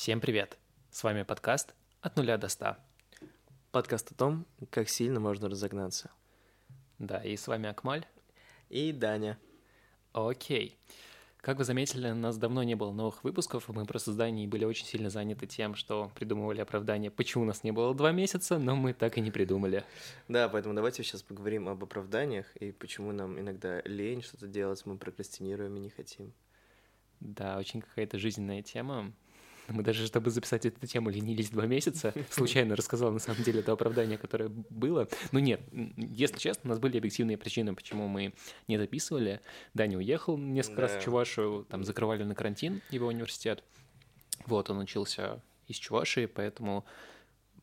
Всем привет! С вами подкаст «От нуля до ста». Подкаст о том, как сильно можно разогнаться. Да, и с вами Акмаль. И Даня. Окей. Как вы заметили, у нас давно не было новых выпусков, мы просто с Даней были очень сильно заняты тем, что придумывали оправдание, почему у нас не было два месяца, но мы так и не придумали. Да, поэтому давайте сейчас поговорим об оправданиях и почему нам иногда лень что-то делать, мы прокрастинируем и не хотим. Да, очень какая-то жизненная тема. Мы даже, чтобы записать эту тему, ленились два месяца. Случайно рассказал, на самом деле, это оправдание, которое было. Но нет, если честно, у нас были объективные причины, почему мы не записывали. Даня уехал несколько да. раз в Чувашу, там закрывали на карантин его университет. Вот, он учился из Чувашии, поэтому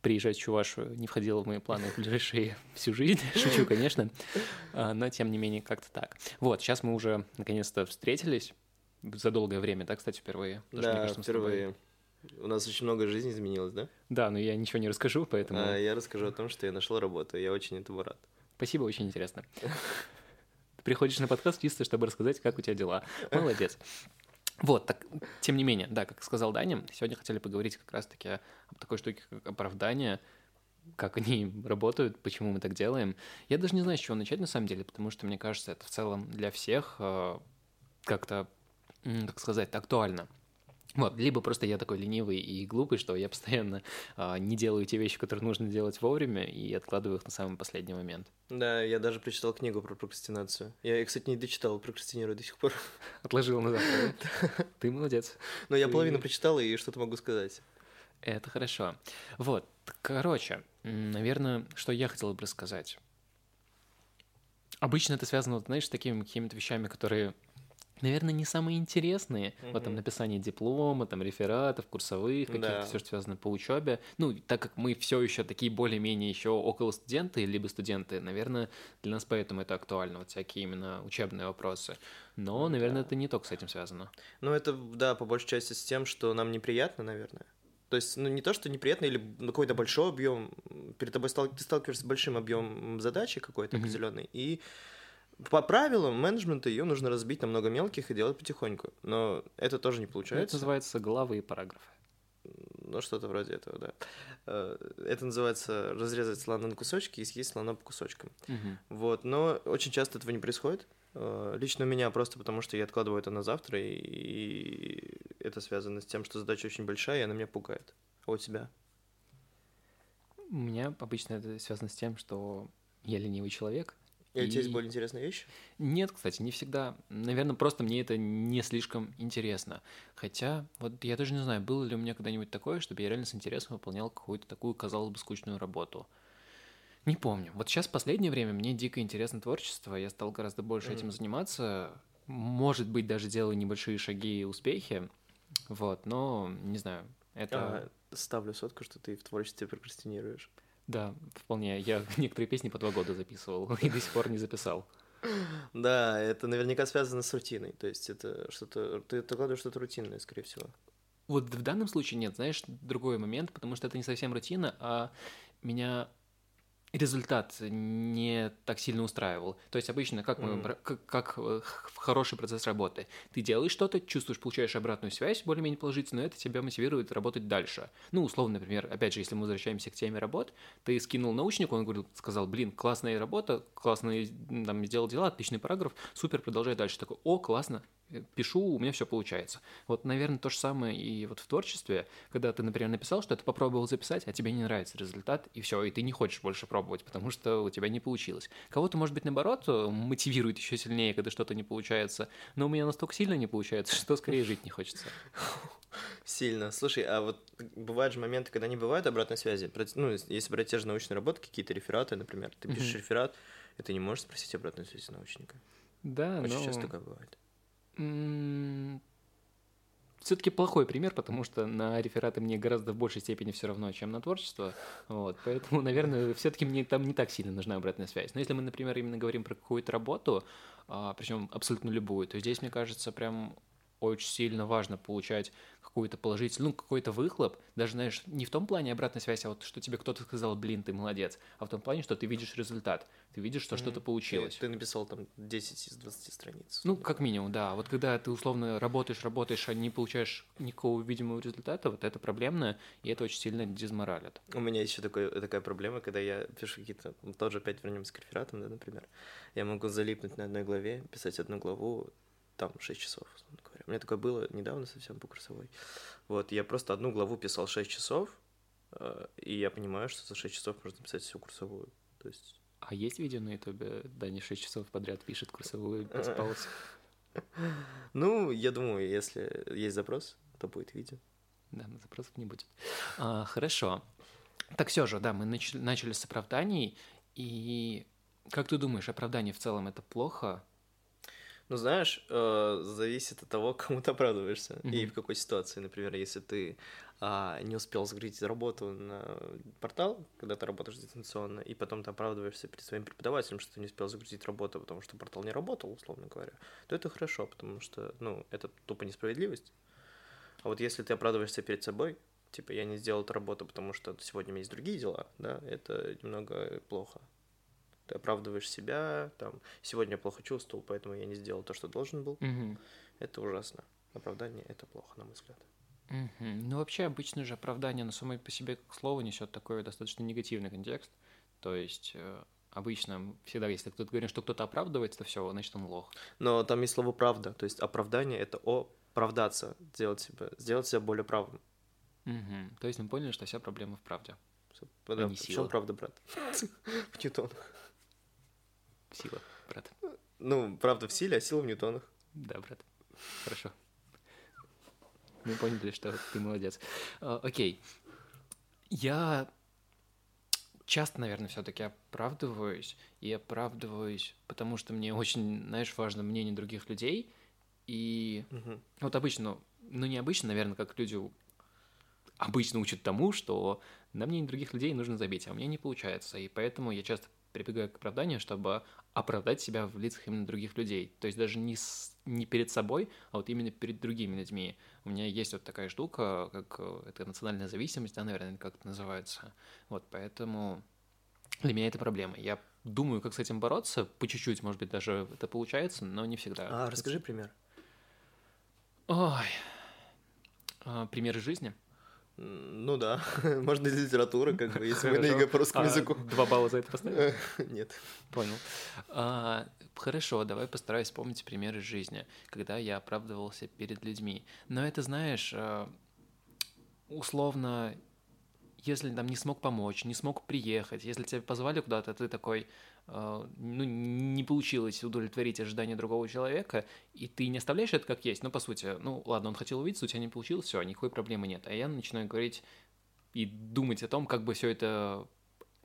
приезжать в Чувашу не входило в мои планы в ближайшие всю жизнь. Шучу, конечно. А, но, тем не менее, как-то так. Вот, сейчас мы уже наконец-то встретились за долгое время, да, кстати, впервые? Потому да, кажется, впервые. У нас очень много жизни изменилось, да? Да, но я ничего не расскажу, поэтому... А, я расскажу о том, что я нашел работу, я очень этому рад. Спасибо, очень интересно. Ты приходишь на подкаст чисто, чтобы рассказать, как у тебя дела. Молодец. Вот, так, тем не менее, да, как сказал Даня, сегодня хотели поговорить как раз-таки об такой штуке, как оправдание, как они работают, почему мы так делаем. Я даже не знаю, с чего начать на самом деле, потому что, мне кажется, это в целом для всех э, как-то, как сказать, актуально. Вот, либо просто я такой ленивый и глупый, что я постоянно а, не делаю те вещи, которые нужно делать вовремя, и откладываю их на самый последний момент. Да, я даже прочитал книгу про прокрастинацию. Я, кстати, не дочитал, прокрастинирую до сих пор. Отложил на завтра. Ты молодец. Но я половину прочитал и что-то могу сказать. Это хорошо. Вот, короче, наверное, что я хотел бы рассказать. Обычно это связано, знаешь, с такими какими-то вещами, которые наверное, не самые интересные. Mm-hmm. Вот там написание диплома, там рефератов, курсовых, каких-то да. все, что связано по учебе. Ну, так как мы все еще такие более-менее еще около студенты, либо студенты, наверное, для нас поэтому это актуально, вот всякие именно учебные вопросы. Но, наверное, да. это не только с этим связано. Ну, это, да, по большей части с тем, что нам неприятно, наверное. То есть, ну, не то, что неприятно, или какой-то большой объем, перед тобой стал, ты сталкиваешься с большим объемом задачи какой-то mm-hmm. определенной, и по правилам менеджмента ее нужно разбить на много мелких и делать потихоньку. Но это тоже не получается. Это называется главы и параграфы. Ну, что-то вроде этого, да. Э, это называется разрезать слона на кусочки и съесть слона по кусочкам. Угу. Вот, но очень часто этого не происходит. Э, лично у меня просто потому, что я откладываю это на завтра, и это связано с тем, что задача очень большая, и она меня пугает. А у тебя? У меня обычно это связано с тем, что я ленивый человек, и, и у тебя есть более интересная вещь? Нет, кстати, не всегда. Наверное, просто мне это не слишком интересно. Хотя, вот я даже не знаю, было ли у меня когда-нибудь такое, чтобы я реально с интересом выполнял какую-то такую, казалось бы, скучную работу. Не помню. Вот сейчас в последнее время мне дико интересно творчество, я стал гораздо больше mm. этим заниматься. Может быть, даже делаю небольшие шаги и успехи. Вот, но не знаю. Это... А, ставлю сотку, что ты в творчестве прокрастинируешь. Да, вполне. Я некоторые песни по два года записывал и до сих пор не записал. Да, это наверняка связано с рутиной. То есть это что-то... Ты откладываешь что-то рутинное, скорее всего. Вот в данном случае нет, знаешь, другой момент, потому что это не совсем рутина, а меня результат не так сильно устраивал. То есть обычно как мы, mm. как, как э, хороший процесс работы. Ты делаешь что-то, чувствуешь, получаешь обратную связь, более-менее положительную, это тебя мотивирует работать дальше. Ну, условно, например, опять же, если мы возвращаемся к теме работ, ты скинул научнику, он говорил, сказал, блин, классная работа, классно там сделал дела, отличный параграф, супер, продолжай дальше. Такой, о, классно, пишу, у меня все получается. Вот, наверное, то же самое и вот в творчестве, когда ты, например, написал, что ты попробовал записать, а тебе не нравится результат, и все, и ты не хочешь больше пробовать, потому что у тебя не получилось. Кого-то, может быть, наоборот, мотивирует еще сильнее, когда что-то не получается, но у меня настолько сильно не получается, что скорее жить не хочется. Сильно. Слушай, а вот бывают же моменты, когда не бывает обратной связи. Ну, если брать те же научные работы, какие-то рефераты, например, ты пишешь mm-hmm. реферат, и ты не можешь спросить обратную связь научника. Да, Очень но... часто такое бывает все-таки плохой пример, потому что на рефераты мне гораздо в большей степени все равно, чем на творчество. Вот, поэтому, наверное, все-таки мне там не так сильно нужна обратная связь. Но если мы, например, именно говорим про какую-то работу, а, причем абсолютно любую, то здесь, мне кажется, прям очень сильно важно получать какой-то положительный, ну, какой-то выхлоп, даже, знаешь, не в том плане обратной связи, а вот что тебе кто-то сказал, блин, ты молодец, а в том плане, что ты видишь результат, ты видишь, что mm-hmm. что-то получилось. Ты, ты написал там 10 из 20 страниц. Ну, как минимум, да. Вот когда ты условно работаешь, работаешь, а не получаешь никакого видимого результата, вот это проблемно, и это очень сильно дезморалит. У меня еще такой, такая проблема, когда я пишу какие-то, ну, тоже опять вернемся к рефератам, да, например, я могу залипнуть на одной главе, писать одну главу, там 6 часов. У меня такое было недавно совсем по курсовой. Вот, я просто одну главу писал 6 часов, э, и я понимаю, что за 6 часов можно писать всю курсовую. То есть... А есть видео на ютубе, Даня 6 часов подряд пишет курсовую без пауз? Ну, я думаю, если есть запрос, то будет видео. Да, но запросов не будет. А, хорошо. Так все же, да, мы начали, начали с оправданий, и как ты думаешь, оправдание в целом это плохо? Ну, знаешь, э, зависит от того, кому ты оправдываешься mm-hmm. и в какой ситуации. Например, если ты а, не успел загрузить работу на портал, когда ты работаешь дистанционно, и потом ты оправдываешься перед своим преподавателем, что ты не успел загрузить работу, потому что портал не работал, условно говоря, то это хорошо, потому что, ну, это тупо несправедливость. А вот если ты оправдываешься перед собой, типа, я не сделал эту работу, потому что сегодня у меня есть другие дела, да, это немного плохо ты оправдываешь себя, там, сегодня я плохо чувствовал, поэтому я не сделал то, что должен был. Угу. Это ужасно. Оправдание — это плохо, на мой взгляд. Угу. Ну, вообще, обычно же оправдание на самой по себе как слово несет такой достаточно негативный контекст. То есть э, обычно всегда, если кто-то говорит, что кто-то оправдывается, то все, значит, он лох. Но там есть слово правда. То есть оправдание — это оправдаться, сделать себя, сделать себя более правым. Угу. То есть мы поняли, что вся проблема в правде. Да, а в чем правда, брат? В Ньютонах. Сила, брат. Ну, правда в силе, а сила в ньютонах. Да, брат. Хорошо. Мы поняли, что ты молодец. А, окей. Я часто, наверное, все-таки оправдываюсь. И оправдываюсь, потому что мне очень, знаешь, важно мнение других людей. И угу. вот обычно, ну не обычно, наверное, как люди обычно учат тому, что на мнение других людей нужно забить, а у меня не получается. И поэтому я часто прибегаю к оправданию, чтобы оправдать себя в лицах именно других людей. То есть даже не, с, не перед собой, а вот именно перед другими людьми. У меня есть вот такая штука, как э, это национальная зависимость, да, наверное, как это называется. Вот, поэтому для меня это проблема. Я думаю, как с этим бороться, по чуть-чуть, может быть, даже это получается, но не всегда. А, расскажи пример. Ой. А, примеры жизни – ну да, можно из литературы, как бы, если мы на ЕГЭ по русскому языку. Два балла за это поставить? Нет. Понял. А, хорошо, давай постараюсь вспомнить примеры жизни, когда я оправдывался перед людьми. Но это, знаешь, а, условно, если там не смог помочь, не смог приехать, если тебя позвали куда-то, ты такой, ну, не получилось удовлетворить ожидания другого человека, и ты не оставляешь это как есть, ну, по сути, ну, ладно, он хотел увидеться, у тебя не получилось, все, никакой проблемы нет. А я начинаю говорить и думать о том, как бы все это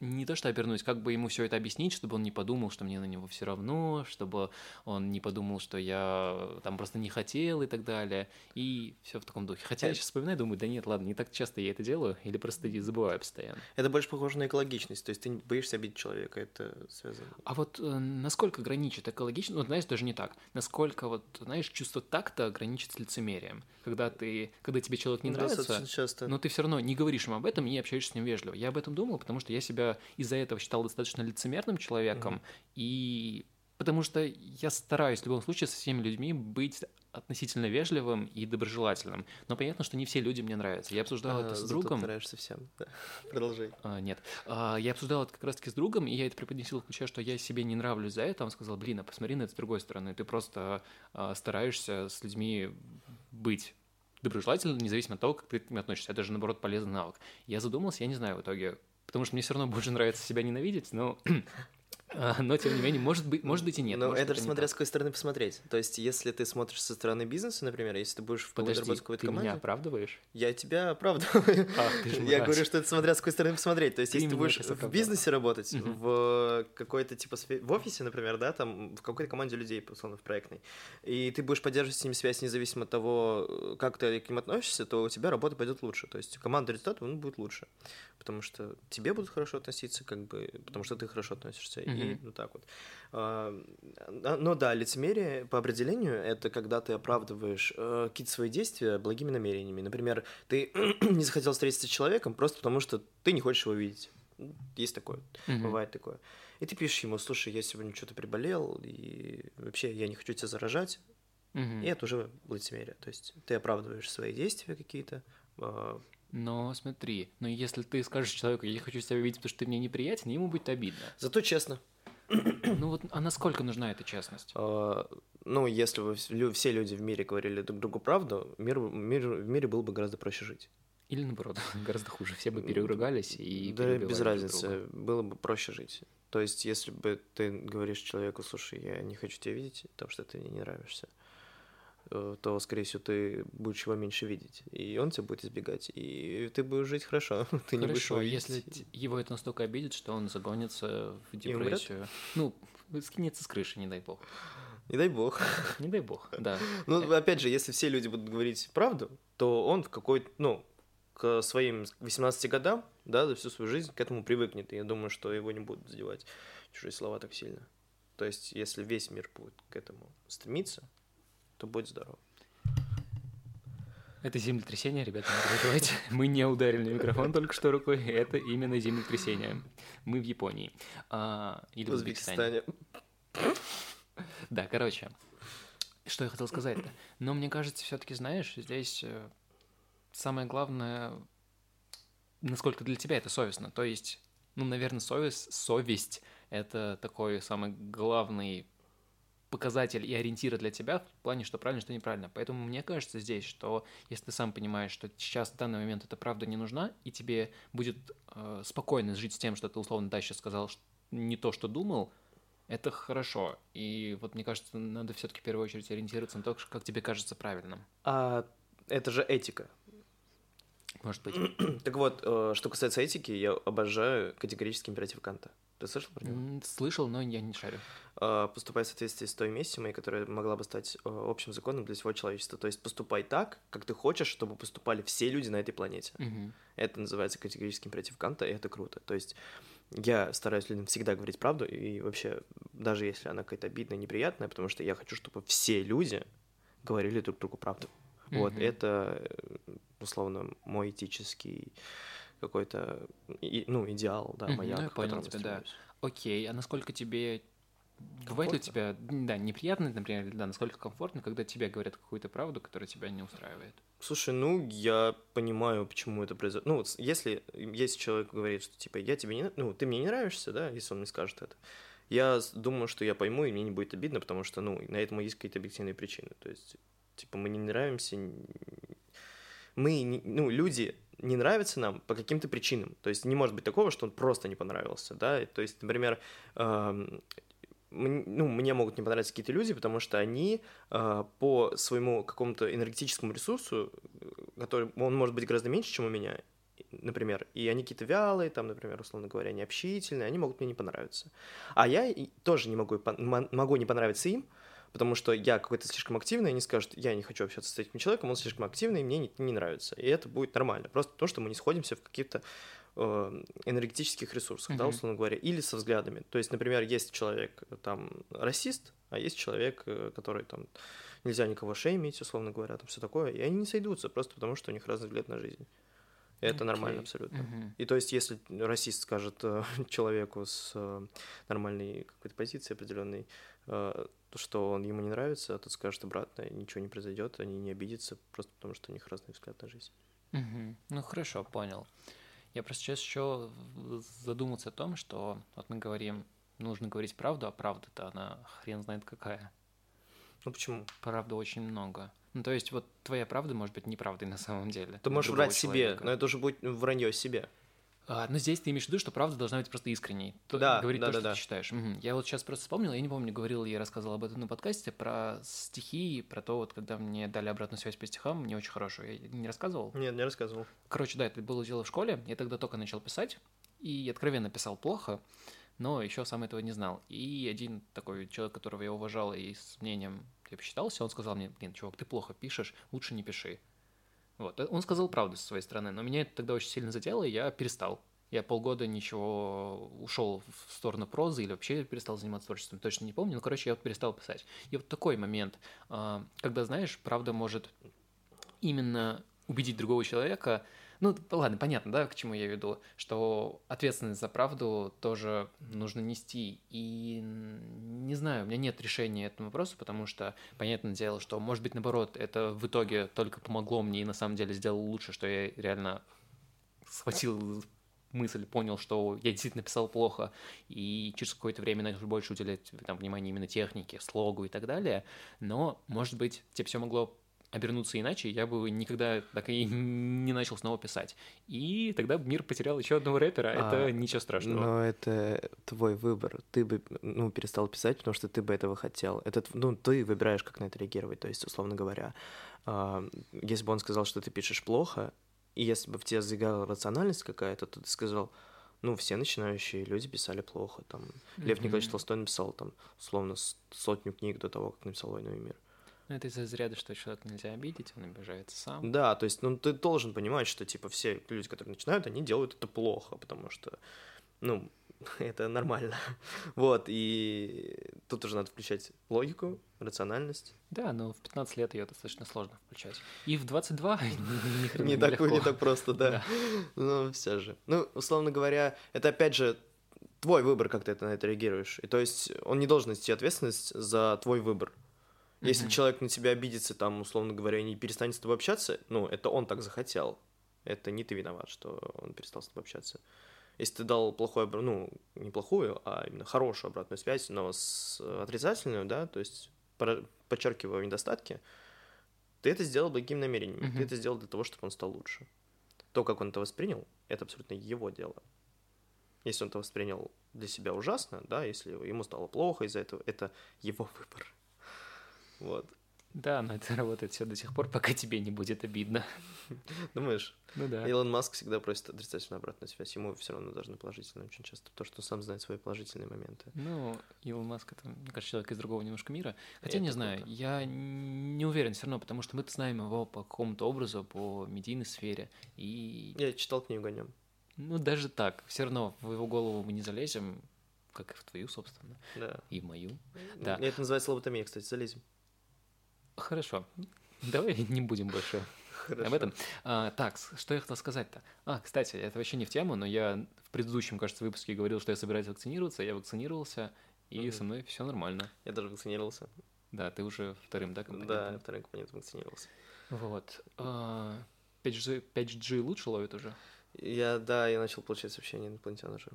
не то что обернуть, как бы ему все это объяснить, чтобы он не подумал, что мне на него все равно, чтобы он не подумал, что я там просто не хотел и так далее. И все в таком духе. Хотя я сейчас вспоминаю, думаю, да нет, ладно, не так часто я это делаю, или просто забываю постоянно. Это больше похоже на экологичность, то есть ты боишься обидеть человека, это связано. А вот э, насколько граничит экологичность, ну, знаешь, даже не так, насколько вот, знаешь, чувство такта граничит с лицемерием, когда ты, когда тебе человек не ну, нравится, часто. но ты все равно не говоришь ему об этом и не общаешься с ним вежливо. Я об этом думал, потому что я себя из-за этого считал достаточно лицемерным человеком, mm-hmm. и потому что я стараюсь в любом случае со всеми людьми быть относительно вежливым и доброжелательным. Но понятно, что не все люди мне нравятся. Я обсуждал а, это с другом. Ты нравишься всем. Да. Продолжай. А, нет. А, я обсуждал это как раз-таки с другом, и я это преподносил в ключе, что я себе не нравлюсь за это. Он сказал, блин, а посмотри на это с другой стороны. Ты просто а, стараешься с людьми быть доброжелательным, независимо от того, как ты к ним относишься. Это же, наоборот, полезный навык. Я задумался, я не знаю в итоге, потому что мне все равно больше нравится себя ненавидеть, но но, тем не менее, может быть, может быть и нет. Но это же смотря с какой стороны посмотреть. То есть, если ты смотришь со стороны бизнеса, например, если ты будешь в Подожди, ты команде... меня оправдываешь? Я тебя оправдываю. Ах, я говорю, что это смотря с какой стороны посмотреть. То есть, ты если ты будешь в бизнесе работать, угу. в какой-то, типа, в офисе, например, да, там, в какой-то команде людей, условно, в проектной, и ты будешь поддерживать с ними связь независимо от того, как ты к ним относишься, то у тебя работа пойдет лучше. То есть, команда результата, он будет лучше. Потому что тебе будут хорошо относиться, как бы, потому что ты хорошо относишься. Угу. И вот так вот. А, ну да, лицемерие по определению это когда ты оправдываешь э, какие-то свои действия благими намерениями. Например, ты не захотел встретиться с человеком просто потому, что ты не хочешь его видеть. Есть такое, mm-hmm. бывает такое. И ты пишешь ему, слушай, я сегодня что-то приболел, и вообще я не хочу тебя заражать. Mm-hmm. И это уже лицемерие. То есть ты оправдываешь свои действия какие-то, а, но смотри, но если ты скажешь человеку, я не хочу тебя видеть, потому что ты мне неприятен, ему будет обидно. Зато честно. Ну вот, а насколько нужна эта честность? А, ну, если бы все люди в мире говорили друг другу правду, мир, мир, в мире было бы гораздо проще жить. Или наоборот, гораздо хуже. Все бы переругались и Да, без разницы, было бы проще жить. То есть, если бы ты говоришь человеку, слушай, я не хочу тебя видеть, потому что ты мне не нравишься, то, скорее всего, ты будешь его меньше видеть, и он тебя будет избегать, и ты будешь жить хорошо, ты не будешь его если его это настолько обидит, что он загонится в депрессию, ну, скинется с крыши, не дай бог. Не дай бог. Не дай бог, да. Ну, опять же, если все люди будут говорить правду, то он в какой-то, ну, к своим 18 годам, да, за всю свою жизнь к этому привыкнет, и я думаю, что его не будут задевать чужие слова так сильно. То есть, если весь мир будет к этому стремиться, то будь здоров. Это землетрясение, ребята, не переживайте. Мы не ударили на микрофон только что рукой. Это именно землетрясение. Мы в Японии. А, или в Узбекистане. Да, короче. Что я хотел сказать-то? Но мне кажется, все-таки, знаешь, здесь э, самое главное, насколько для тебя это совестно. То есть, ну, наверное, совесть, совесть — это такой самый главный показатель и ориентир для тебя в плане, что правильно, что неправильно. Поэтому мне кажется здесь, что если ты сам понимаешь, что сейчас в данный момент эта правда не нужна, и тебе будет э, спокойно жить с тем, что ты условно да сейчас сказал не то, что думал, это хорошо. И вот мне кажется, надо все-таки в первую очередь ориентироваться на то, как тебе кажется правильным. А это же этика. Может быть. так вот, э, что касается этики, я обожаю категорический императив Канта. Ты слышал про него? Слышал, но я не шарю. А, поступай в соответствии с той миссией, которая могла бы стать э, общим законом для всего человечества. То есть поступай так, как ты хочешь, чтобы поступали все люди на этой планете. Угу. Это называется категорический императив Канта, и это круто. То есть я стараюсь людям всегда говорить правду, и вообще, даже если она какая-то обидная, неприятная, потому что я хочу, чтобы все люди говорили друг другу правду. Mm-hmm. Вот, это, э, условно, мой этический какой-то, ну, идеал, да, маяк, ну, я понял тебя, да. Окей, а насколько тебе Бывает ли у тебя, да, неприятно, например, да, насколько комфортно, когда тебе говорят какую-то правду, которая тебя не устраивает? Слушай, ну, я понимаю, почему это произойдет. Ну, вот если есть человек говорит, что, типа, я тебе не... Ну, ты мне не нравишься, да, если он мне скажет это. Я думаю, что я пойму, и мне не будет обидно, потому что, ну, на этом есть какие-то объективные причины. То есть, типа, мы не нравимся... Мы, ну, люди не нравится нам по каким-то причинам. То есть не может быть такого, что он просто не понравился, да. То есть, например, э, ну, мне могут не понравиться какие-то люди, потому что они э, по своему какому-то энергетическому ресурсу, который он может быть гораздо меньше, чем у меня, например, и они какие-то вялые, там, например, условно говоря, необщительные, они могут мне не понравиться. А я тоже не могу, могу не понравиться им, потому что я какой-то слишком активный, они скажут, я не хочу общаться с этим человеком, он слишком активный, мне не, не нравится. И это будет нормально. Просто то, что мы не сходимся в каких-то э, энергетических ресурсах, mm-hmm. да, условно говоря, или со взглядами. То есть, например, есть человек там расист, а есть человек, э, который там нельзя никого шеймить, условно говоря, там все такое, и они не сойдутся просто потому, что у них разный взгляд на жизнь. И это okay. нормально абсолютно. Uh-huh. И то есть, если расист скажет э, человеку с э, нормальной какой-то позицией определенной, э, что он ему не нравится, а тот скажет обратно, ничего не произойдет, они не обидятся, просто потому что у них разный взгляд на жизнь. Угу. Ну хорошо, понял. Я просто сейчас еще задумался о том, что вот мы говорим, нужно говорить правду, а правда-то она хрен знает какая. Ну почему? Правда очень много. Ну, то есть, вот твоя правда может быть неправдой на самом деле. Ты можешь врать человека. себе, но это уже будет вранье себе. А, но здесь ты имеешь в виду, что правда должна быть просто искренней. То, да, говорить да, то, да, что да. ты считаешь. Угу. Я вот сейчас просто вспомнил, я не помню, говорил ли я рассказывал об этом на подкасте, про стихи, про то, вот когда мне дали обратную связь по стихам, мне очень хорошую. Я не рассказывал? Нет, не рассказывал. Короче, да, это было дело в школе, я тогда только начал писать, и откровенно писал плохо, но еще сам этого не знал. И один такой человек, которого я уважал и с мнением я посчитался, он сказал мне, блин, чувак, ты плохо пишешь, лучше не пиши. Вот, он сказал правду со своей стороны, но меня это тогда очень сильно задело, и я перестал Я полгода ничего ушел в сторону прозы или вообще перестал заниматься творчеством, точно не помню. Но, короче, я вот перестал писать. И вот такой момент, а, когда, знаешь, правда может именно убедить другого человека, ну, ладно, понятно, да, к чему я веду, что ответственность за правду тоже нужно нести. И не знаю, у меня нет решения этому вопросу, потому что, понятное дело, что, может быть, наоборот, это в итоге только помогло мне и на самом деле сделало лучше, что я реально схватил мысль, понял, что я действительно писал плохо, и через какое-то время начал больше уделять там, внимание именно технике, слогу и так далее, но, может быть, тебе все могло обернуться иначе, я бы никогда так и не начал снова писать. И тогда мир потерял еще одного рэпера, а, это ничего страшного. Но это твой выбор. Ты бы ну, перестал писать, потому что ты бы этого хотел. Это, ну, ты выбираешь, как на это реагировать. То есть, условно говоря, а, если бы он сказал, что ты пишешь плохо, и если бы в тебе заиграла рациональность какая-то, то ты сказал, ну, все начинающие люди писали плохо. Там, mm-hmm. Лев Николаевич Толстой написал, там, условно, сотню книг до того, как написал «Войну и мир». Ну, это из разряда, что человек нельзя обидеть, он обижается сам. Да, то есть, ну, ты должен понимать, что, типа, все люди, которые начинают, они делают это плохо, потому что, ну, это нормально. вот, и тут уже надо включать логику, рациональность. Да, но в 15 лет ее достаточно сложно включать. И в 22 не так не так просто, да. Ну, все же. Ну, условно говоря, это опять же твой выбор, как ты на это реагируешь. И то есть он не должен нести ответственность за твой выбор. Если mm-hmm. человек на тебя обидится, там, условно говоря, и не перестанет с тобой общаться, ну, это он так захотел. Это не ты виноват, что он перестал с тобой общаться. Если ты дал плохую, ну, не плохую, а именно хорошую обратную связь, но с отрицательную, да, то есть подчеркивая недостатки, ты это сделал благим намерением. Mm-hmm. Ты это сделал для того, чтобы он стал лучше. То, как он это воспринял, это абсолютно его дело. Если он это воспринял для себя ужасно, да, если ему стало плохо из-за этого, это его выбор. Вот. Да, но это работает все до тех пор, пока тебе не будет обидно. Думаешь? Ну да. Илон Маск всегда просит отрицательную обратную связь. Ему все равно должны положительно очень часто. То, что он сам знает свои положительные моменты. Ну, Илон Маск это, мне кажется, человек из другого немножко мира. Хотя это не знаю, круто. я не уверен все равно, потому что мы-то знаем его по какому-то образу, по медийной сфере. И... Я читал книгу о нем. Ну, даже так. Все равно в его голову мы не залезем, как и в твою, собственно. Да. И в мою. Да. Это называется лоботомия, кстати, залезем. Хорошо. Давай не будем больше Хорошо. об этом. А, так, что я хотел сказать-то? А, кстати, это вообще не в тему, но я в предыдущем, кажется, выпуске говорил, что я собираюсь вакцинироваться, я вакцинировался, и mm-hmm. со мной все нормально. Я даже вакцинировался. Да, ты уже вторым, да, компонентом? Да, вторым компонентом вакцинировался. Вот. А, 5G, 5G лучше ловит уже? Я, да, я начал получать сообщения инопланетян уже.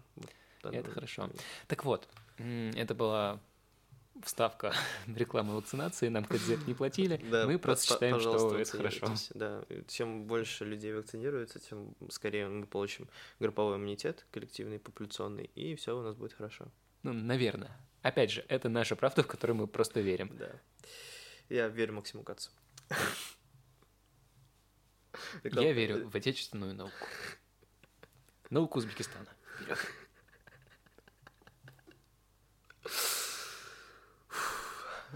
Это хорошо. Так вот, это была вставка рекламы вакцинации, нам кодзет не платили, да, мы просто считаем, что это хорошо. Да, чем больше людей вакцинируется, тем скорее мы получим групповой иммунитет, коллективный, популяционный, и все у нас будет хорошо. Ну, наверное. Опять же, это наша правда, в которую мы просто верим. Да. Я верю Максиму Кацу. Я верю в отечественную науку. Науку Узбекистана. Вперед.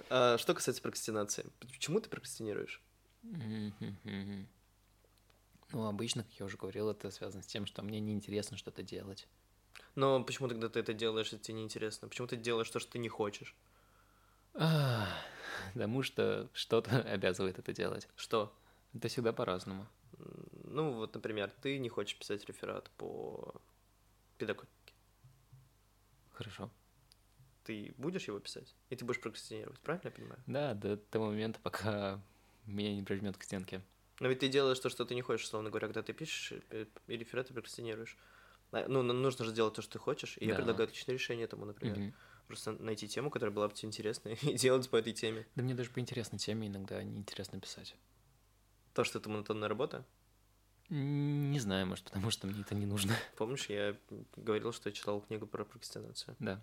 А, что касается прокрастинации, почему ты прокрастинируешь? Ну, обычно, как я уже говорил, это связано с тем, что мне неинтересно что-то делать. Но почему тогда ты это делаешь, если тебе неинтересно? Почему ты делаешь то, что ты не хочешь? Потому что что-то обязывает это делать. Что? Это всегда по-разному. Ну, вот, например, ты не хочешь писать реферат по педагогике. Хорошо ты будешь его писать, и ты будешь прокрастинировать, правильно я понимаю? Да, до того момента, пока меня не прижмет к стенке. Но ведь ты делаешь то, что ты не хочешь, условно говоря, когда ты пишешь э, и реферат, ты прокрастинируешь. А, ну, нужно же делать то, что ты хочешь, и да. я предлагаю отличное решение этому, например. Угу. Просто найти тему, которая была бы тебе интересна, и делать по этой теме. Да мне даже по интересной теме иногда неинтересно писать. То, что это монотонная работа? Не знаю, может, потому что мне это не нужно. Помнишь, я говорил, что я читал книгу про прокрастинацию? Да.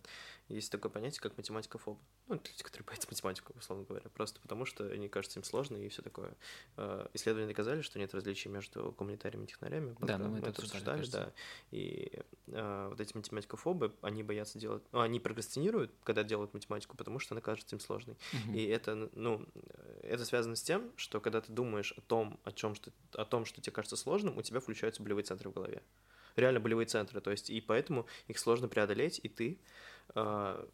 Есть такое понятие, как математика фоб. Ну, люди, которые боятся математику, условно говоря, просто потому что они кажутся им сложными и все такое. А, исследования доказали, что нет различий между гуманитариями и технарями. Да, ну, мы, это обсуждали, да. И а, вот эти математикофобы, они боятся делать... Ну, они прокрастинируют, когда делают математику, потому что она кажется им сложной. Угу. И это, ну, это связано с тем, что когда ты думаешь о том, о чем что, о том, что тебе кажется сложным, у тебя включаются болевые центры в голове. реально болевые центры, то есть и поэтому их сложно преодолеть, и ты э,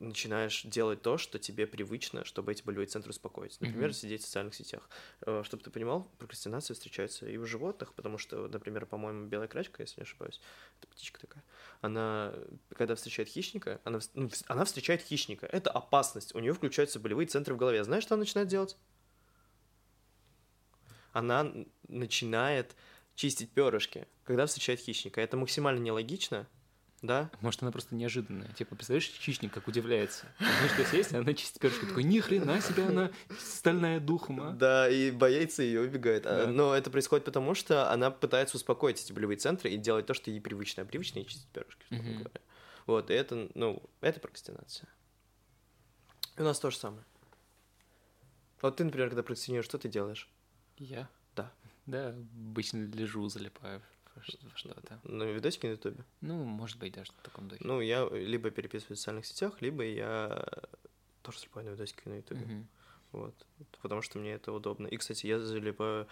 начинаешь делать то, что тебе привычно, чтобы эти болевые центры успокоить. Например, mm-hmm. сидеть в социальных сетях. Э, чтобы ты понимал, прокрастинация встречается и у животных, потому что, например, по-моему, белая крачка, если не ошибаюсь, это птичка такая, она, когда встречает хищника, она, ну, она встречает хищника. Это опасность. У нее включаются болевые центры в голове. Знаешь, что она начинает делать? Она начинает чистить перышки, когда встречает хищника. Это максимально нелогично, да? Может, она просто неожиданная. Типа, представляешь, хищник как удивляется. Знаешь, что есть, она чистит перышки. Такой, ни хрена себе она стальная духом, а? Да, и боится ее убегает. А, да. Но это происходит потому, что она пытается успокоить эти болевые центры и делать то, что ей привычно. А привычно ей чистить перышки, угу. Вот, и это, ну, это прокрастинация. И у нас то же самое. Вот ты, например, когда прокрастинируешь, что ты делаешь? Я? Да. Да, обычно лежу, залипаю что-то. На видосики на ютубе? Ну, может быть, даже в таком духе. Ну, я либо переписываюсь в социальных сетях, либо я тоже залипаю на видосики на ютубе. Угу. Вот. Потому что мне это удобно. И, кстати, я залипаю,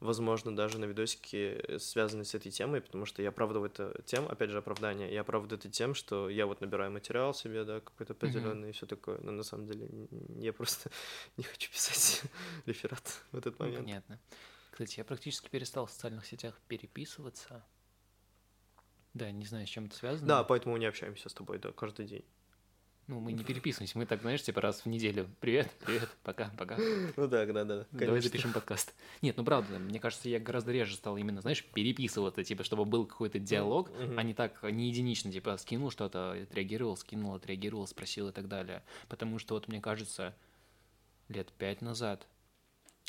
возможно, даже на видосики, связанные с этой темой, потому что я оправдываю это тем, опять же, оправдание, я оправдываю это тем, что я вот набираю материал себе, да, какой-то определенный mm-hmm. и все такое. Но на самом деле я просто не хочу писать реферат в этот момент. Понятно. Кстати, я практически перестал в социальных сетях переписываться. Да, не знаю, с чем это связано. Да, поэтому мы не общаемся с тобой, да, каждый день. Ну, мы не переписываемся, мы так, знаешь, типа раз в неделю. Привет, привет, пока, пока. Ну да, да, да. Давай запишем подкаст. Нет, ну правда, мне кажется, я гораздо реже стал именно, знаешь, переписываться, типа, чтобы был какой-то диалог, а не так, не единично, типа, скинул что-то, отреагировал, скинул, отреагировал, спросил и так далее. Потому что вот мне кажется, лет пять назад,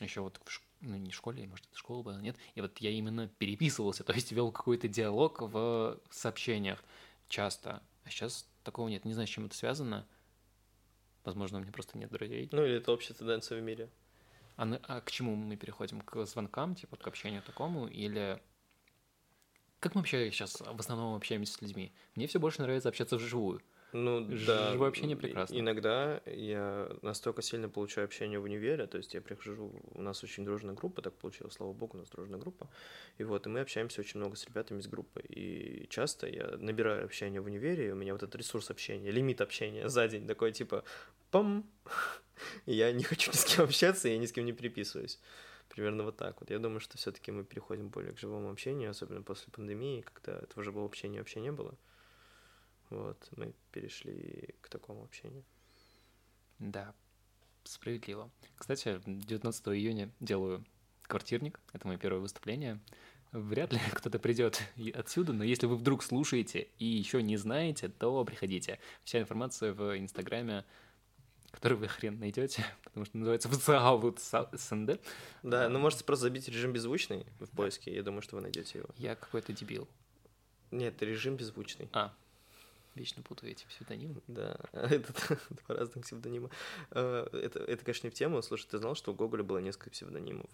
еще вот в, ну, не в школе, может, это школа была, нет, и вот я именно переписывался, то есть вел какой-то диалог в сообщениях часто, а сейчас такого нет, не знаю, с чем это связано, возможно, у меня просто нет друзей. Ну, или это общая тенденция в мире. А, а к чему мы переходим? К звонкам, типа, к общению такому, или... Как мы вообще сейчас в основном общаемся с людьми? Мне все больше нравится общаться вживую. Ну, Ж- да. Живое общение прекрасно. Иногда я настолько сильно получаю общение в универе, то есть я прихожу, у нас очень дружная группа, так получилось, слава богу, у нас дружная группа, и вот, и мы общаемся очень много с ребятами из группы, и часто я набираю общение в универе, и у меня вот этот ресурс общения, лимит общения за день такой, типа, пам, я не хочу ни с кем общаться, я ни с кем не переписываюсь. Примерно вот так вот. Я думаю, что все-таки мы переходим более к живому общению, особенно после пандемии, когда этого живого общения вообще не было. Вот, мы перешли к такому общению. Да, справедливо. Кстати, 19 июня делаю квартирник. Это мое первое выступление. Вряд ли кто-то придет отсюда, но если вы вдруг слушаете и еще не знаете, то приходите. Вся информация в Инстаграме, который вы хрен найдете, потому что называется Вцаут СНД. Да, ну можете просто забить режим беззвучный в поиске, я думаю, что вы найдете его. Я какой-то дебил. Нет, режим беззвучный. А, Вечно путаю эти псевдонимы. Да, это два разных псевдонима. А, это, это, конечно, не в тему. Слушай, ты знал, что у Гоголя было несколько псевдонимов?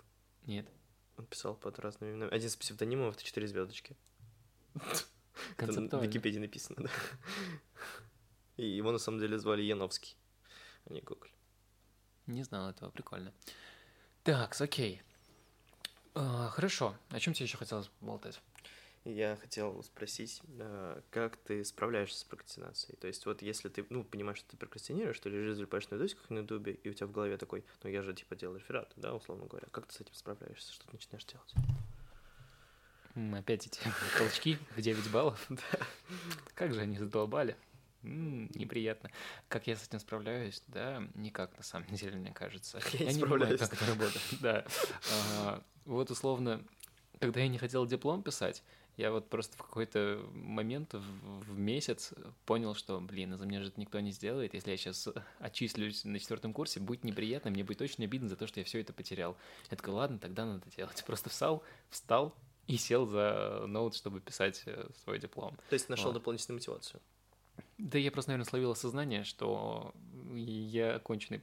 Нет. Он писал под разными именами. Один из псевдонимов — это четыре звездочки. Это в Википедии написано, да. И его на самом деле звали Яновский, а не Гоголь. Не знал этого, прикольно. Так, окей. А, хорошо. О чем тебе еще хотелось болтать? Я хотел спросить, э, как ты справляешься с прокрастинацией? То есть вот если ты, ну, понимаешь, что ты прокрастинируешь, что лежишь, залипаешь на видосиках на ютубе, и у тебя в голове такой, ну, я же, типа, делаю реферат, да, условно говоря. Как ты с этим справляешься? Что ты начинаешь делать? Опять эти толчки в 9 баллов. Как же они задолбали. неприятно. Как я с этим справляюсь? Да, никак, на самом деле, мне кажется. Я, я не понимаю, как это работает. Да. А, вот условно, когда я не хотел диплом писать, я вот просто в какой-то момент в, в месяц понял, что, блин, за меня же это никто не сделает. Если я сейчас отчислюсь на четвертом курсе, будет неприятно, мне будет очень обидно за то, что я все это потерял. Я такой, ладно, тогда надо делать. Просто встал, встал и сел за ноут, чтобы писать э, свой диплом. То есть нашел вот. дополнительную мотивацию? Да я просто, наверное, словил осознание, что я конченый,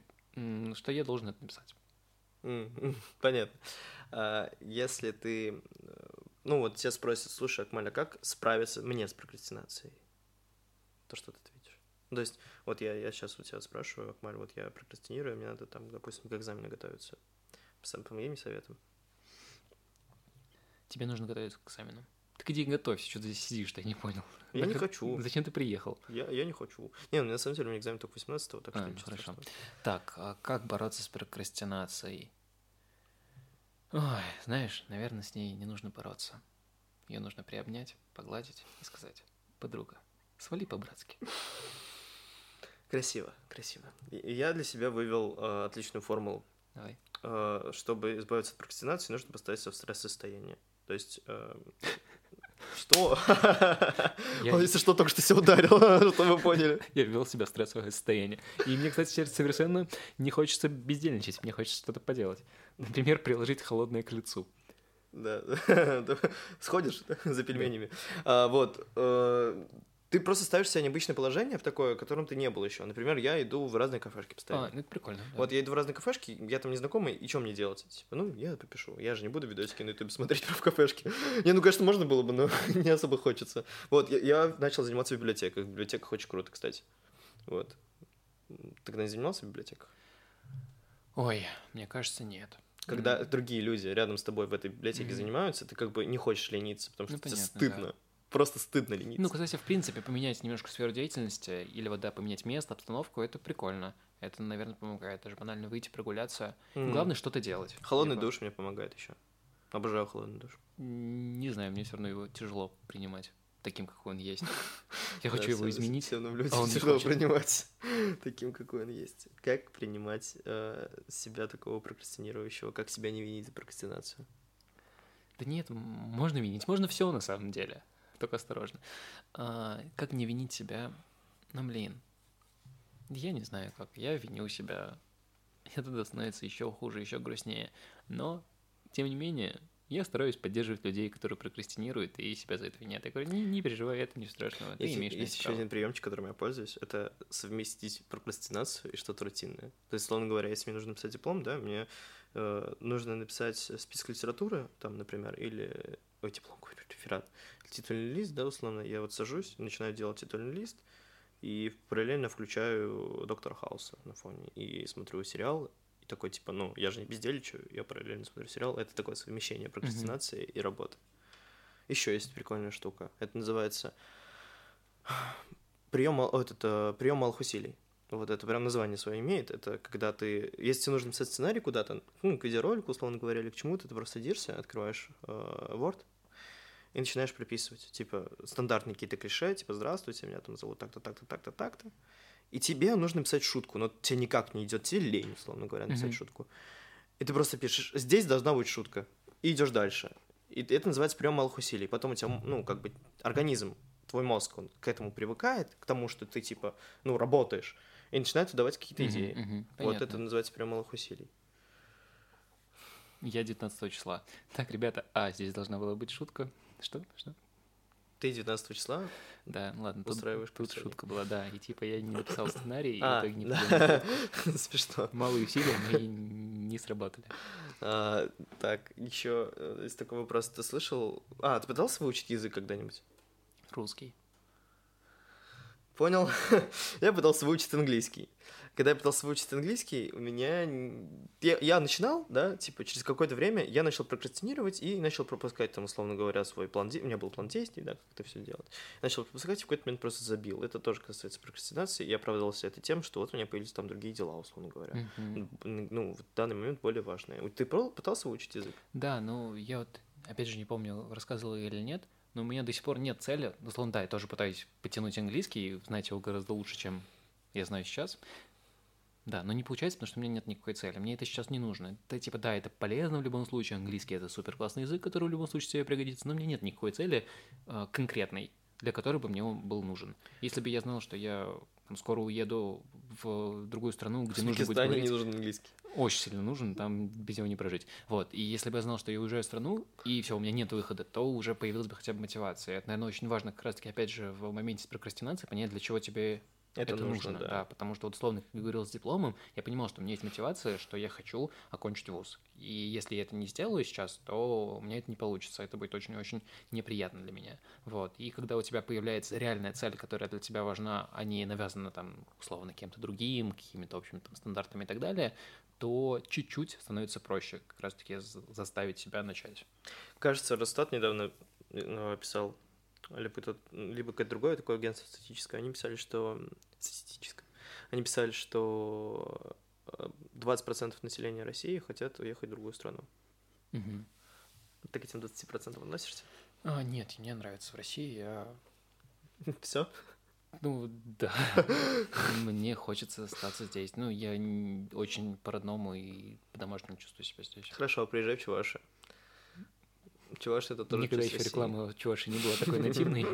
что я должен это написать. Понятно. А, если ты э, ну вот тебя спросят, слушай, Акмаль, а как справиться мне с прокрастинацией? То, что ты ответишь. Ну, то есть, вот я, я сейчас у тебя спрашиваю, Акмаль, вот я прокрастинирую, мне надо там, допустим, к экзамену готовиться. Сам помоги мне советом. Тебе нужно готовиться к экзамену. Так иди готовься, что ты здесь сидишь, ты не понял. Я не хочу. Зачем ты приехал? Я, я не хочу. Не, ну, на самом деле у меня экзамен только 18-го, так что А, ничего хорошо. страшного. Так, а как бороться с прокрастинацией? Ой, знаешь, наверное, с ней не нужно бороться. Ее нужно приобнять, погладить и сказать, подруга, свали по-братски. Красиво, красиво. Я для себя вывел э, отличную формулу. Давай. Э, чтобы избавиться от прокрастинации, нужно поставить себя в стресс-состояние. То есть... э, Что? Я- Он, если что, только что себя ударил, чтобы вы поняли. Я ввел себя в стрессовое состояние. И мне, кстати, сейчас совершенно не хочется бездельничать, мне хочется что-то поделать. Например, приложить холодное к лицу. Да, сходишь за пельменями. А, Вот. Ты просто ставишь себя необычное положение, в такое, в котором ты не был еще. Например, я иду в разные кафешки А, постоянно. ну это прикольно. да. Вот я иду в разные кафешки, я там незнакомый, и что мне делать? Типа, ну, я попишу. Я же не буду видосики на ютубе смотреть в кафешке. Не, ну, конечно, можно было бы, но не особо хочется. Вот, я, я начал заниматься в библиотеках. В библиотеках очень круто, кстати. Вот. Ты когда не занимался в библиотеках? Ой, мне кажется, нет. Когда другие люди рядом с тобой в этой библиотеке Мгм. занимаются, ты как бы не хочешь лениться, потому что Ну, тебе понятно, стыдно. да. Просто стыдно лениться. Ну, кстати, в принципе, поменять немножко сферу деятельности или вот, да, поменять место, обстановку, это прикольно. Это, наверное, помогает. Даже банально выйти, прогуляться. М. Главное, что-то делать. Холодный Типа, душ мне помогает еще. Обожаю холодный душ. Не знаю, мне все равно его тяжело принимать таким, какой он есть. Я хочу его изменить. нам людям а не тяжело принимать таким, какой он есть. Как принимать э, себя такого прокрастинирующего? Как себя не винить за прокрастинацию? Да нет, можно винить, можно все на самом деле. Только осторожно. А, как не винить себя? Ну, блин. Я не знаю как. Я виню себя. И тогда становится еще хуже, еще грустнее. Но, тем не менее, я стараюсь поддерживать людей, которые прокрастинируют и себя за это винят. Я говорю, не, не переживай, это не страшного. Ты Есть, имеешь есть еще право». один приемчик, которым я пользуюсь, это совместить прокрастинацию и что-то рутинное. То есть, словно говоря, если мне нужно написать диплом, да, мне э, нужно написать список литературы, там, например, или ой, диплом, реферат, титульный лист, да, условно, я вот сажусь, начинаю делать титульный лист, и параллельно включаю Доктора Хауса на фоне и смотрю сериал, и такой, типа, ну, я же не бездельничаю, я параллельно смотрю сериал, это такое совмещение прокрастинации и работы. Еще есть прикольная штука, это называется прием, этот, э, прием малых усилий. Вот это прям название свое имеет. Это когда ты, если тебе нужно писать сценарий куда-то, ну, к видеоролику, условно говоря, или к чему-то, ты просто садишься, открываешь э, Word и начинаешь прописывать. Типа, стандартные какие-то клише, типа, здравствуйте, меня там зовут так-то, так-то, так-то, так-то. И тебе нужно писать шутку, но тебе никак не идет, тебе лень, условно говоря, написать Мгм. шутку. И ты просто пишешь, здесь должна быть шутка. И идешь дальше. И это называется прием малых усилий. Потом у тебя, ну, как бы, организм, твой мозг, он к этому привыкает, к тому, что ты, типа, ну, работаешь, и начинает выдавать какие-то идеи. мгм, Вот понятно. это называется прием малых усилий. Я 19 числа. Так, ребята, а, здесь должна была быть шутка. Что? Что? Ты 19 числа? Да, ладно, тут, Устраиваешь тут шутка была, да. И типа я не написал сценарий, и в А, итоге не да. Смешно. Малые усилия мои не сработали. А, так, еще из такого вопроса ты слышал... А, ты пытался выучить язык когда-нибудь? Русский. Понял? я пытался выучить английский. Когда я пытался выучить английский, у меня... Я, я начинал, да, типа, через какое-то время я начал прокрастинировать и начал пропускать, там, условно говоря, свой план... У меня был план действий, да, как это все делать. Начал пропускать и в какой-то момент просто забил. Это тоже касается прокрастинации. Я оправдывался это тем, что вот у меня появились там другие дела, условно говоря. Мгм. Н- Ну, в данный момент более важные. Ты пытался выучить язык? Да, ну я вот, опять же, не помню, рассказывал или нет, но у меня до сих пор нет цели. Условно, да, я тоже пытаюсь потянуть английский и знать его гораздо лучше, чем я знаю сейчас. Да, но не получается, потому что у меня нет никакой цели. Мне это сейчас не нужно. Это типа, да, это полезно в любом случае. Английский это супер классный язык, который в любом случае тебе пригодится, но мне нет никакой цели э, конкретной, для которой бы мне он был нужен. Если бы я знал, что я там, скоро уеду в другую страну, где В нужно будет говорить... не нужен английский. очень сильно нужен, там без него не прожить. Вот, и если бы я знал, что я уезжаю в страну, и все, у меня нет выхода, то уже появилась бы хотя бы мотивация. Это, наверное, очень важно как раз-таки, опять же, в моменте с прокрастинацией понять, для чего тебе Это, это, нужно, нужно. да. потому что, вот, условно, как я говорил с дипломом, я понимал, что у меня есть мотивация, что я хочу окончить вуз. И если я это не сделаю сейчас, то у меня это не получится. Это будет очень-очень неприятно для меня. Вот. И когда у тебя появляется реальная цель, которая для тебя важна, а не навязана там, условно, кем-то другим, какими-то общими там стандартами и так далее, то чуть-чуть становится проще как раз-таки заставить себя начать. Кажется, Росстат недавно э, писал, либо, тот, либо какое-то другое такое агентство статистическое, они писали, что... Статистическое. Они писали, что 20% населения России хотят уехать в другую страну. Мгм. Ты к этим 20% относишься? А, нет, мне нравится в России, я... Все? Ну, да. Мне хочется остаться здесь. Ну, я очень по-родному и по-домашнему чувствую себя здесь. Хорошо, приезжай в Чуваши. Чуваши это тоже Никогда еще рекламы Чуваши не была такой нативной.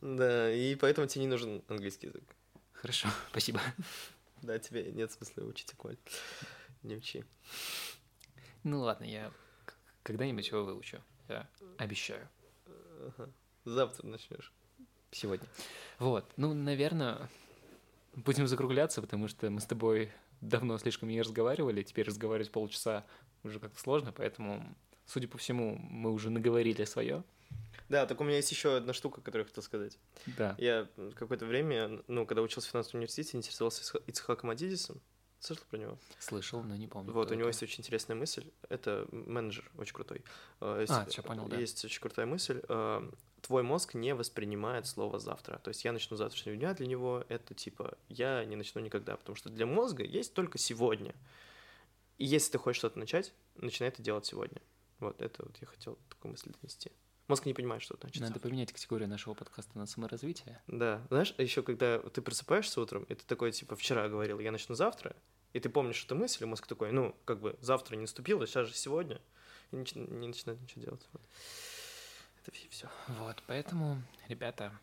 Да, и поэтому тебе не нужен английский язык. Хорошо, спасибо. Да, тебе нет смысла учить, Коль. Не учи. Ну ладно, я когда-нибудь его выучу. Я обещаю. Ага. Завтра начнешь. Сегодня. Вот. Ну, наверное, будем закругляться, потому что мы с тобой давно слишком не разговаривали. Теперь разговаривать полчаса уже как-то сложно, поэтому, судя по всему, мы уже наговорили свое. Да, так у меня есть еще одна штука, которую я хотел сказать. Да. Я какое-то время, ну, когда учился в финансовом университете, интересовался Ицхаком Адидисом. Слышал про него? Слышал, но не помню. Вот, у него это. есть очень интересная мысль. Это менеджер очень крутой. Э, есть- А, всё, понял, да. Есть очень крутая мысль. э, Твой мозг не воспринимает слово завтра. То есть я начну завтрашнего дня, для него это типа я не начну никогда. Потому что для мозга есть только сегодня. И если ты хочешь что-то начать, начинай это делать сегодня. Вот, это вот я хотел такую мысль донести. Мозг не понимает, что это значит. Надо поменять категорию нашего подкаста на саморазвитие. Да, знаешь, еще когда ты просыпаешься утром, и ты такой, типа, вчера говорил, я начну завтра, и ты помнишь эту мысль, и мозг такой, ну, как бы завтра не наступило, сейчас же сегодня, и нач- не начинает ничего делать. Вот. Это все. Вот, поэтому, ребята,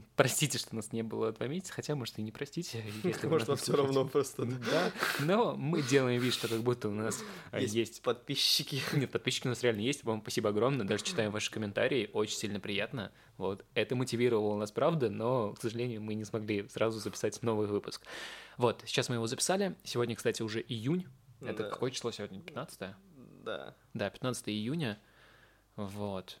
простите, что нас не было два месяца, хотя, может, и не простите. если Может, вам все равно просто. Да, но мы делаем вид, что как будто у нас а, Есть, подписчики. Нет, подписчики у нас реально есть. Вам спасибо огромное. Даже читаем ваши комментарии. Очень сильно приятно. Вот. Это мотивировало нас, правда, но, к сожалению, мы не смогли сразу записать новый выпуск. Вот, сейчас мы его записали. Сегодня, кстати, уже июнь. Это Да. какое число сегодня? 15 Да. Да, 15 июня. Вот.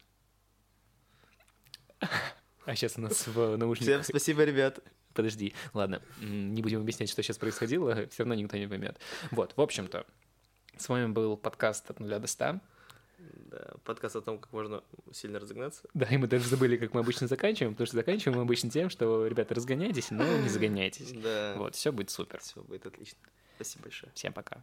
А сейчас у нас в Всем наушниках... спасибо, ребят. Подожди, ладно, не будем объяснять, что сейчас происходило, все равно никто не поймет. Вот, в общем-то, с вами был подкаст от нуля до 100. Да, подкаст о том, как можно сильно разогнаться. Да, и мы даже забыли, как мы обычно заканчиваем, потому что заканчиваем мы обычно тем, что, ребята, разгоняйтесь, но не загоняйтесь. Да. Вот, все будет супер. Все будет отлично. Спасибо большое. Всем пока.